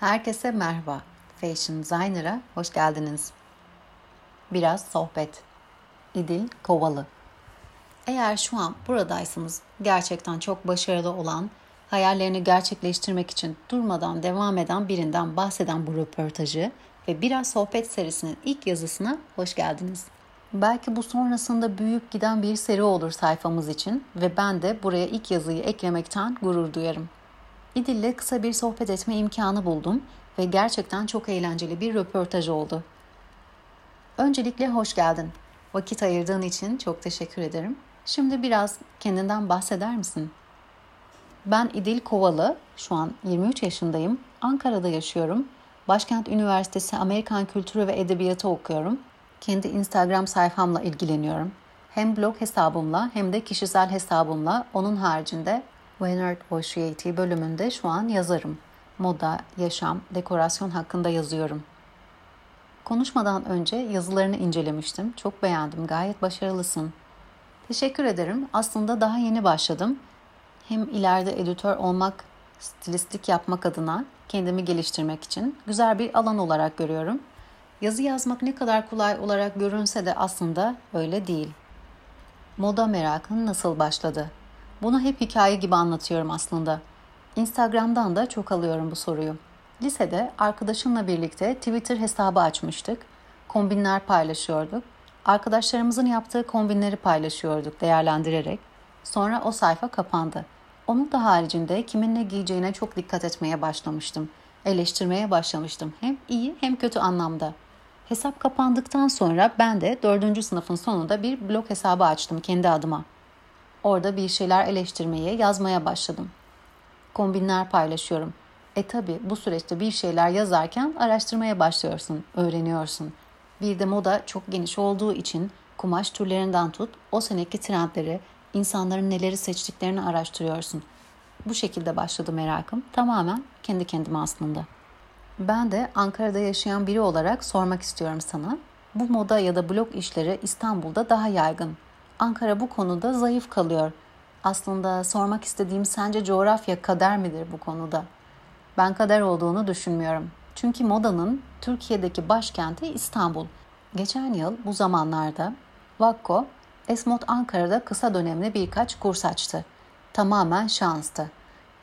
Herkese merhaba. Fashion Designer'a hoş geldiniz. Biraz sohbet. İdil Kovalı. Eğer şu an buradaysanız gerçekten çok başarılı olan, hayallerini gerçekleştirmek için durmadan devam eden birinden bahseden bu röportajı ve Biraz Sohbet serisinin ilk yazısına hoş geldiniz. Belki bu sonrasında büyüyüp giden bir seri olur sayfamız için ve ben de buraya ilk yazıyı eklemekten gurur duyarım. İdil'le kısa bir sohbet etme imkanı buldum ve gerçekten çok eğlenceli bir röportaj oldu. Öncelikle hoş geldin. Vakit ayırdığın için çok teşekkür ederim. Şimdi biraz kendinden bahseder misin? Ben İdil Kovalı, şu an 23 yaşındayım. Ankara'da yaşıyorum. Başkent Üniversitesi Amerikan Kültürü ve Edebiyatı okuyorum. Kendi Instagram sayfamla ilgileniyorum. Hem blog hesabımla hem de kişisel hesabımla onun haricinde Leonard Oshietti bölümünde şu an yazarım. Moda, yaşam, dekorasyon hakkında yazıyorum. Konuşmadan önce yazılarını incelemiştim. Çok beğendim. Gayet başarılısın. Teşekkür ederim. Aslında daha yeni başladım. Hem ileride editör olmak, stilistlik yapmak adına kendimi geliştirmek için güzel bir alan olarak görüyorum. Yazı yazmak ne kadar kolay olarak görünse de aslında öyle değil. Moda merakın nasıl başladı? Bunu hep hikaye gibi anlatıyorum aslında. Instagram'dan da çok alıyorum bu soruyu. Lisede arkadaşımla birlikte Twitter hesabı açmıştık. Kombinler paylaşıyorduk. Arkadaşlarımızın yaptığı kombinleri paylaşıyorduk değerlendirerek. Sonra o sayfa kapandı. Onun da haricinde kimin ne giyeceğine çok dikkat etmeye başlamıştım. Eleştirmeye başlamıştım. Hem iyi hem kötü anlamda. Hesap kapandıktan sonra ben de 4. sınıfın sonunda bir blog hesabı açtım kendi adıma. Orada bir şeyler eleştirmeye, yazmaya başladım. Kombinler paylaşıyorum. E tabi bu süreçte bir şeyler yazarken araştırmaya başlıyorsun, öğreniyorsun. Bir de moda çok geniş olduğu için kumaş türlerinden tut, o seneki trendleri, insanların neleri seçtiklerini araştırıyorsun. Bu şekilde başladı merakım. Tamamen kendi kendime aslında. Ben de Ankara'da yaşayan biri olarak sormak istiyorum sana. Bu moda ya da blog işleri İstanbul'da daha yaygın. Ankara bu konuda zayıf kalıyor. Aslında sormak istediğim sence coğrafya kader midir bu konuda? Ben kader olduğunu düşünmüyorum. Çünkü modanın Türkiye'deki başkenti İstanbul. Geçen yıl bu zamanlarda Vakko, Esmot Ankara'da kısa dönemli birkaç kurs açtı. Tamamen şanstı.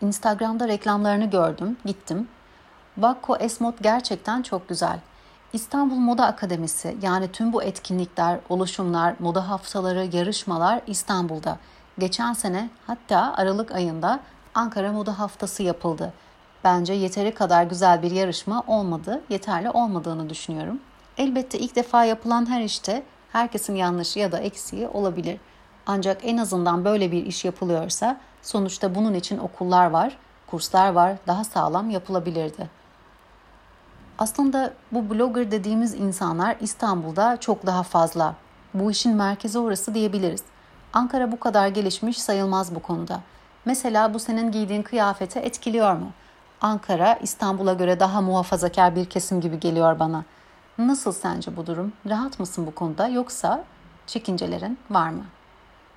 Instagram'da reklamlarını gördüm, gittim. Vakko Esmot gerçekten çok güzel. İstanbul Moda Akademisi yani tüm bu etkinlikler, oluşumlar, moda haftaları, yarışmalar İstanbul'da. Geçen sene hatta Aralık ayında Ankara Moda Haftası yapıldı. Bence yeteri kadar güzel bir yarışma olmadı, yeterli olmadığını düşünüyorum. Elbette ilk defa yapılan her işte herkesin yanlışı ya da eksiği olabilir. Ancak en azından böyle bir iş yapılıyorsa sonuçta bunun için okullar var, kurslar var, daha sağlam yapılabilirdi. Aslında bu blogger dediğimiz insanlar İstanbul'da çok daha fazla. Bu işin merkezi orası diyebiliriz. Ankara bu kadar gelişmiş sayılmaz bu konuda. Mesela bu senin giydiğin kıyafete etkiliyor mu? Ankara İstanbul'a göre daha muhafazakar bir kesim gibi geliyor bana. Nasıl sence bu durum? Rahat mısın bu konuda yoksa çekincelerin var mı?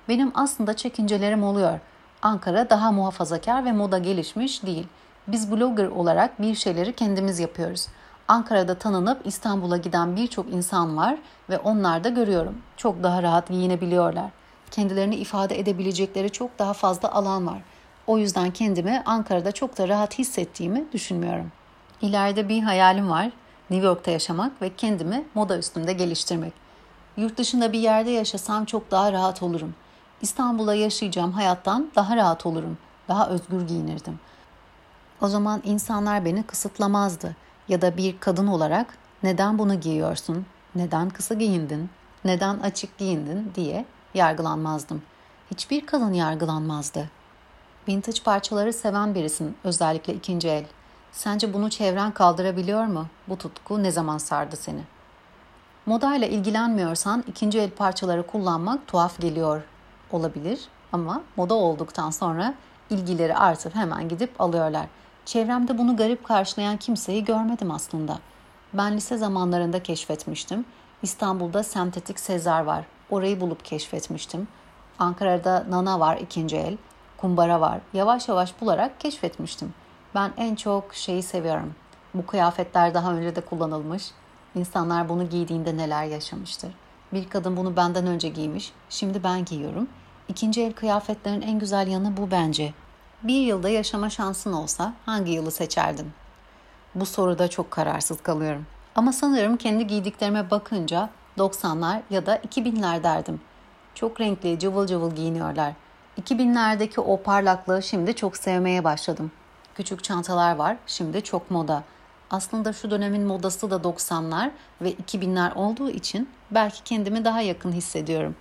Benim aslında çekincelerim oluyor. Ankara daha muhafazakar ve moda gelişmiş değil. Biz blogger olarak bir şeyleri kendimiz yapıyoruz. Ankara'da tanınıp İstanbul'a giden birçok insan var ve onlar da görüyorum. Çok daha rahat giyinebiliyorlar. Kendilerini ifade edebilecekleri çok daha fazla alan var. O yüzden kendimi Ankara'da çok da rahat hissettiğimi düşünmüyorum. İleride bir hayalim var. New York'ta yaşamak ve kendimi moda üstünde geliştirmek. Yurt dışında bir yerde yaşasam çok daha rahat olurum. İstanbul'da yaşayacağım hayattan daha rahat olurum. Daha özgür giyinirdim. O zaman insanlar beni kısıtlamazdı ya da bir kadın olarak neden bunu giyiyorsun, neden kısa giyindin, neden açık giyindin diye yargılanmazdım. Hiçbir kadın yargılanmazdı. Vintage parçaları seven birisin, özellikle ikinci el. Sence bunu çevren kaldırabiliyor mu? Bu tutku ne zaman sardı seni? Modayla ilgilenmiyorsan ikinci el parçaları kullanmak tuhaf geliyor olabilir ama moda olduktan sonra ilgileri artıp hemen gidip alıyorlar. Çevremde bunu garip karşılayan kimseyi görmedim aslında. Ben lise zamanlarında keşfetmiştim. İstanbul'da sentetik Sezar var. Orayı bulup keşfetmiştim. Ankara'da Nana var ikinci el. Kumbara var. Yavaş yavaş bularak keşfetmiştim. Ben en çok şeyi seviyorum. Bu kıyafetler daha önce de kullanılmış. İnsanlar bunu giydiğinde neler yaşamıştır. Bir kadın bunu benden önce giymiş, şimdi ben giyiyorum. İkinci el kıyafetlerin en güzel yanı bu bence. Bir yılda yaşama şansın olsa hangi yılı seçerdin? Bu soruda çok kararsız kalıyorum. Ama sanırım kendi giydiklerime bakınca 90'lar ya da 2000'ler derdim. Çok renkli, cıvıl cıvıl giyiniyorlar. 2000'lerdeki o parlaklığı şimdi çok sevmeye başladım. Küçük çantalar var, şimdi çok moda. Aslında şu dönemin modası da 90'lar ve 2000'ler olduğu için belki kendimi daha yakın hissediyorum.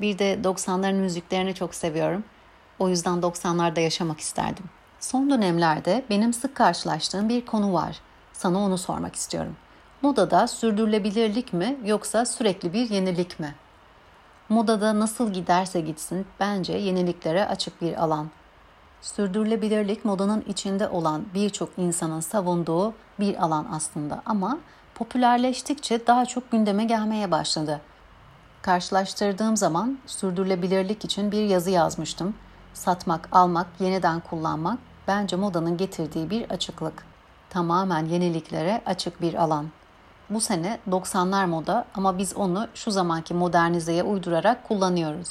Bir de 90'ların müziklerini çok seviyorum. O yüzden 90'larda yaşamak isterdim. Son dönemlerde benim sık karşılaştığım bir konu var. Sana onu sormak istiyorum. Modada sürdürülebilirlik mi yoksa sürekli bir yenilik mi? Modada nasıl giderse gitsin bence yeniliklere açık bir alan. Sürdürülebilirlik modanın içinde olan birçok insanın savunduğu bir alan aslında ama popülerleştikçe daha çok gündeme gelmeye başladı. Karşılaştırdığım zaman sürdürülebilirlik için bir yazı yazmıştım. Satmak, almak, yeniden kullanmak bence modanın getirdiği bir açıklık. Tamamen yeniliklere açık bir alan. Bu sene 90'lar moda ama biz onu şu zamanki modernizeye uydurarak kullanıyoruz.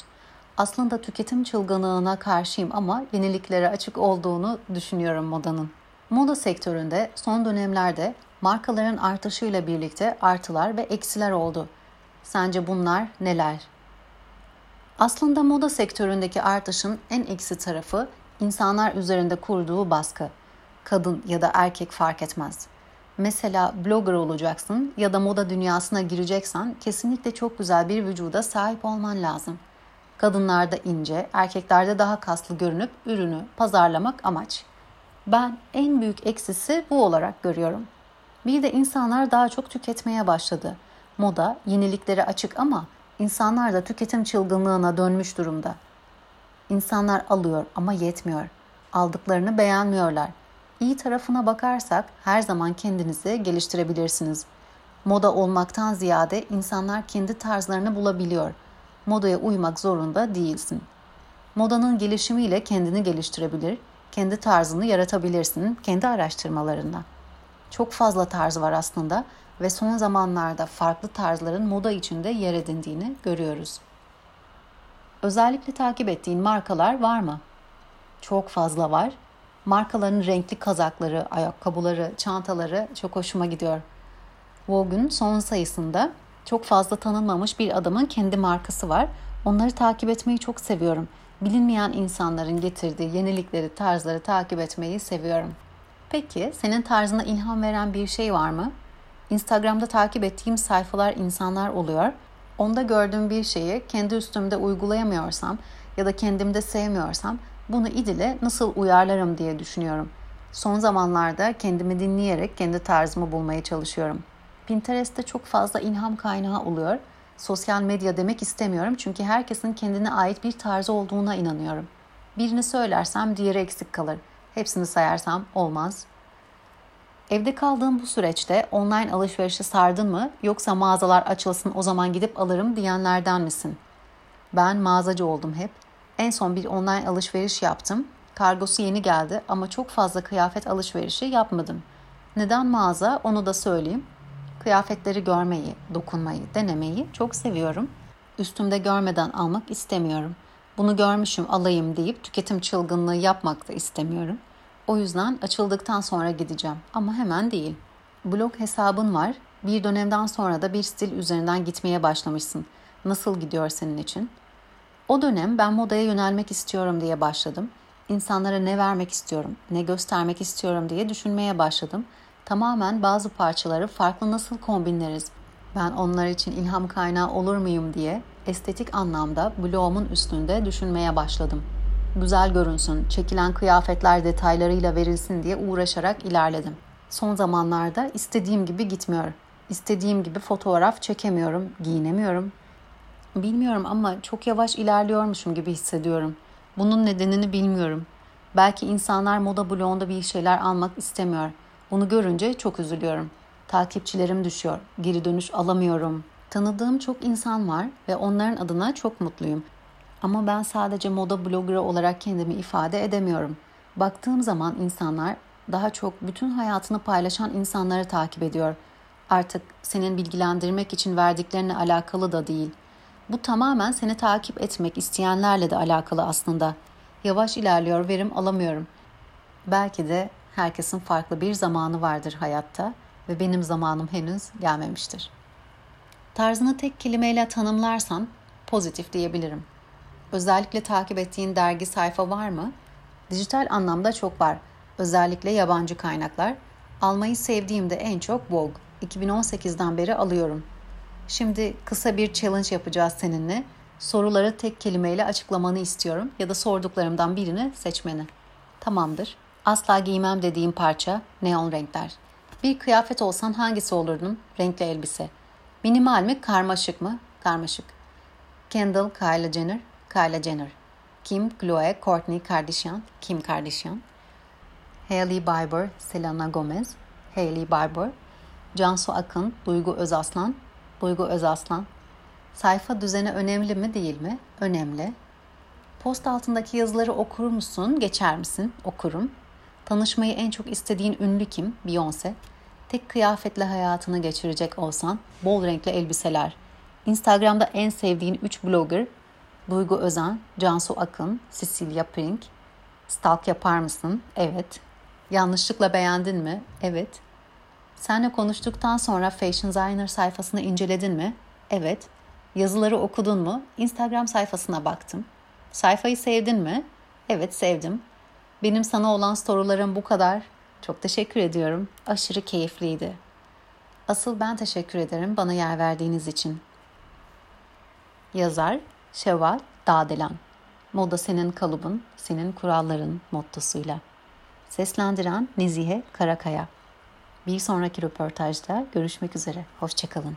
Aslında tüketim çılgınlığına karşıyım ama yeniliklere açık olduğunu düşünüyorum modanın. Moda sektöründe son dönemlerde markaların artışıyla birlikte artılar ve eksiler oldu. Sence bunlar neler? Aslında moda sektöründeki artışın en eksi tarafı insanlar üzerinde kurduğu baskı. Kadın ya da erkek fark etmez. Mesela blogger olacaksın ya da moda dünyasına gireceksen kesinlikle çok güzel bir vücuda sahip olman lazım. Kadınlarda ince, erkeklerde daha kaslı görünüp ürünü pazarlamak amaç. Ben en büyük eksisi bu olarak görüyorum. Bir de insanlar daha çok tüketmeye başladı. Moda yeniliklere açık ama insanlar da tüketim çılgınlığına dönmüş durumda. İnsanlar alıyor ama yetmiyor. Aldıklarını beğenmiyorlar. İyi tarafına bakarsak her zaman kendinizi geliştirebilirsiniz. Moda olmaktan ziyade insanlar kendi tarzlarını bulabiliyor. Modaya uymak zorunda değilsin. Modanın gelişimiyle kendini geliştirebilir, kendi tarzını yaratabilirsin kendi araştırmalarında. Çok fazla tarz var aslında ve son zamanlarda farklı tarzların moda içinde yer edindiğini görüyoruz. Özellikle takip ettiğin markalar var mı? Çok fazla var. Markaların renkli kazakları, ayakkabıları, çantaları çok hoşuma gidiyor. Vogue'un son sayısında çok fazla tanınmamış bir adamın kendi markası var. Onları takip etmeyi çok seviyorum. Bilinmeyen insanların getirdiği yenilikleri, tarzları takip etmeyi seviyorum. Peki senin tarzına ilham veren bir şey var mı? Instagram'da takip ettiğim sayfalar insanlar oluyor. Onda gördüğüm bir şeyi kendi üstümde uygulayamıyorsam ya da kendimde sevmiyorsam bunu İdil'e nasıl uyarlarım diye düşünüyorum. Son zamanlarda kendimi dinleyerek kendi tarzımı bulmaya çalışıyorum. Pinterest'te çok fazla ilham kaynağı oluyor. Sosyal medya demek istemiyorum çünkü herkesin kendine ait bir tarzı olduğuna inanıyorum. Birini söylersem diğeri eksik kalır. Hepsini sayarsam olmaz. Evde kaldığım bu süreçte online alışverişe sardın mı yoksa mağazalar açılsın o zaman gidip alırım diyenlerden misin? Ben mağazacı oldum hep. En son bir online alışveriş yaptım. Kargosu yeni geldi ama çok fazla kıyafet alışverişi yapmadım. Neden mağaza onu da söyleyeyim. Kıyafetleri görmeyi, dokunmayı, denemeyi çok seviyorum. Üstümde görmeden almak istemiyorum. Bunu görmüşüm alayım deyip tüketim çılgınlığı yapmak da istemiyorum. O yüzden açıldıktan sonra gideceğim ama hemen değil. Blog hesabın var. Bir dönemden sonra da bir stil üzerinden gitmeye başlamışsın. Nasıl gidiyor senin için? O dönem ben modaya yönelmek istiyorum diye başladım. İnsanlara ne vermek istiyorum, ne göstermek istiyorum diye düşünmeye başladım. Tamamen bazı parçaları farklı nasıl kombinleriz, ben onlar için ilham kaynağı olur muyum diye estetik anlamda bloğumun üstünde düşünmeye başladım. Güzel görünsün, çekilen kıyafetler detaylarıyla verilsin diye uğraşarak ilerledim. Son zamanlarda istediğim gibi gitmiyor. İstediğim gibi fotoğraf çekemiyorum, giyinemiyorum. Bilmiyorum ama çok yavaş ilerliyormuşum gibi hissediyorum. Bunun nedenini bilmiyorum. Belki insanlar moda bloğunda bir şeyler almak istemiyor. Bunu görünce çok üzülüyorum. Takipçilerim düşüyor. Geri dönüş alamıyorum. Tanıdığım çok insan var ve onların adına çok mutluyum. Ama ben sadece moda bloggerı olarak kendimi ifade edemiyorum. Baktığım zaman insanlar daha çok bütün hayatını paylaşan insanları takip ediyor. Artık senin bilgilendirmek için verdiklerine alakalı da değil. Bu tamamen seni takip etmek isteyenlerle de alakalı aslında. Yavaş ilerliyor, verim alamıyorum. Belki de herkesin farklı bir zamanı vardır hayatta ve benim zamanım henüz gelmemiştir. Tarzını tek kelimeyle tanımlarsan pozitif diyebilirim. Özellikle takip ettiğin dergi sayfa var mı? Dijital anlamda çok var. Özellikle yabancı kaynaklar. Almayı sevdiğimde en çok Vogue. 2018'den beri alıyorum. Şimdi kısa bir challenge yapacağız seninle. Soruları tek kelimeyle açıklamanı istiyorum ya da sorduklarımdan birini seçmeni. Tamamdır. Asla giymem dediğim parça neon renkler. Bir kıyafet olsan hangisi olurdun? Renkli elbise. Minimal mi, karmaşık mı? Karmaşık. Kendall, Kylie Jenner, Kylie Jenner. Kim, Chloe, Kourtney Kardashian, Kim Kardashian. Hailey Bieber, Selena Gomez, Hailey Bieber. Cansu Akın, Duygu Özaslan, Duygu Özaslan. Sayfa düzeni önemli mi değil mi? Önemli. Post altındaki yazıları okur musun? Geçer misin? Okurum. Tanışmayı en çok istediğin ünlü kim? Beyoncé. Tek kıyafetle hayatını geçirecek olsan bol renkli elbiseler. Instagram'da en sevdiğin 3 blogger Duygu Özen, Cansu Akın, Cecilia Pink. Stalk yapar mısın? Evet. Yanlışlıkla beğendin mi? Evet. Senle konuştuktan sonra Fashion Designer sayfasını inceledin mi? Evet. Yazıları okudun mu? Instagram sayfasına baktım. Sayfayı sevdin mi? Evet sevdim. Benim sana olan sorularım bu kadar. Çok teşekkür ediyorum. Aşırı keyifliydi. Asıl ben teşekkür ederim bana yer verdiğiniz için. Yazar Şevval Dağdelan Moda senin kalıbın, senin kuralların mottosuyla. Seslendiren Nezihe Karakaya. Bir sonraki röportajda görüşmek üzere. Hoşçakalın.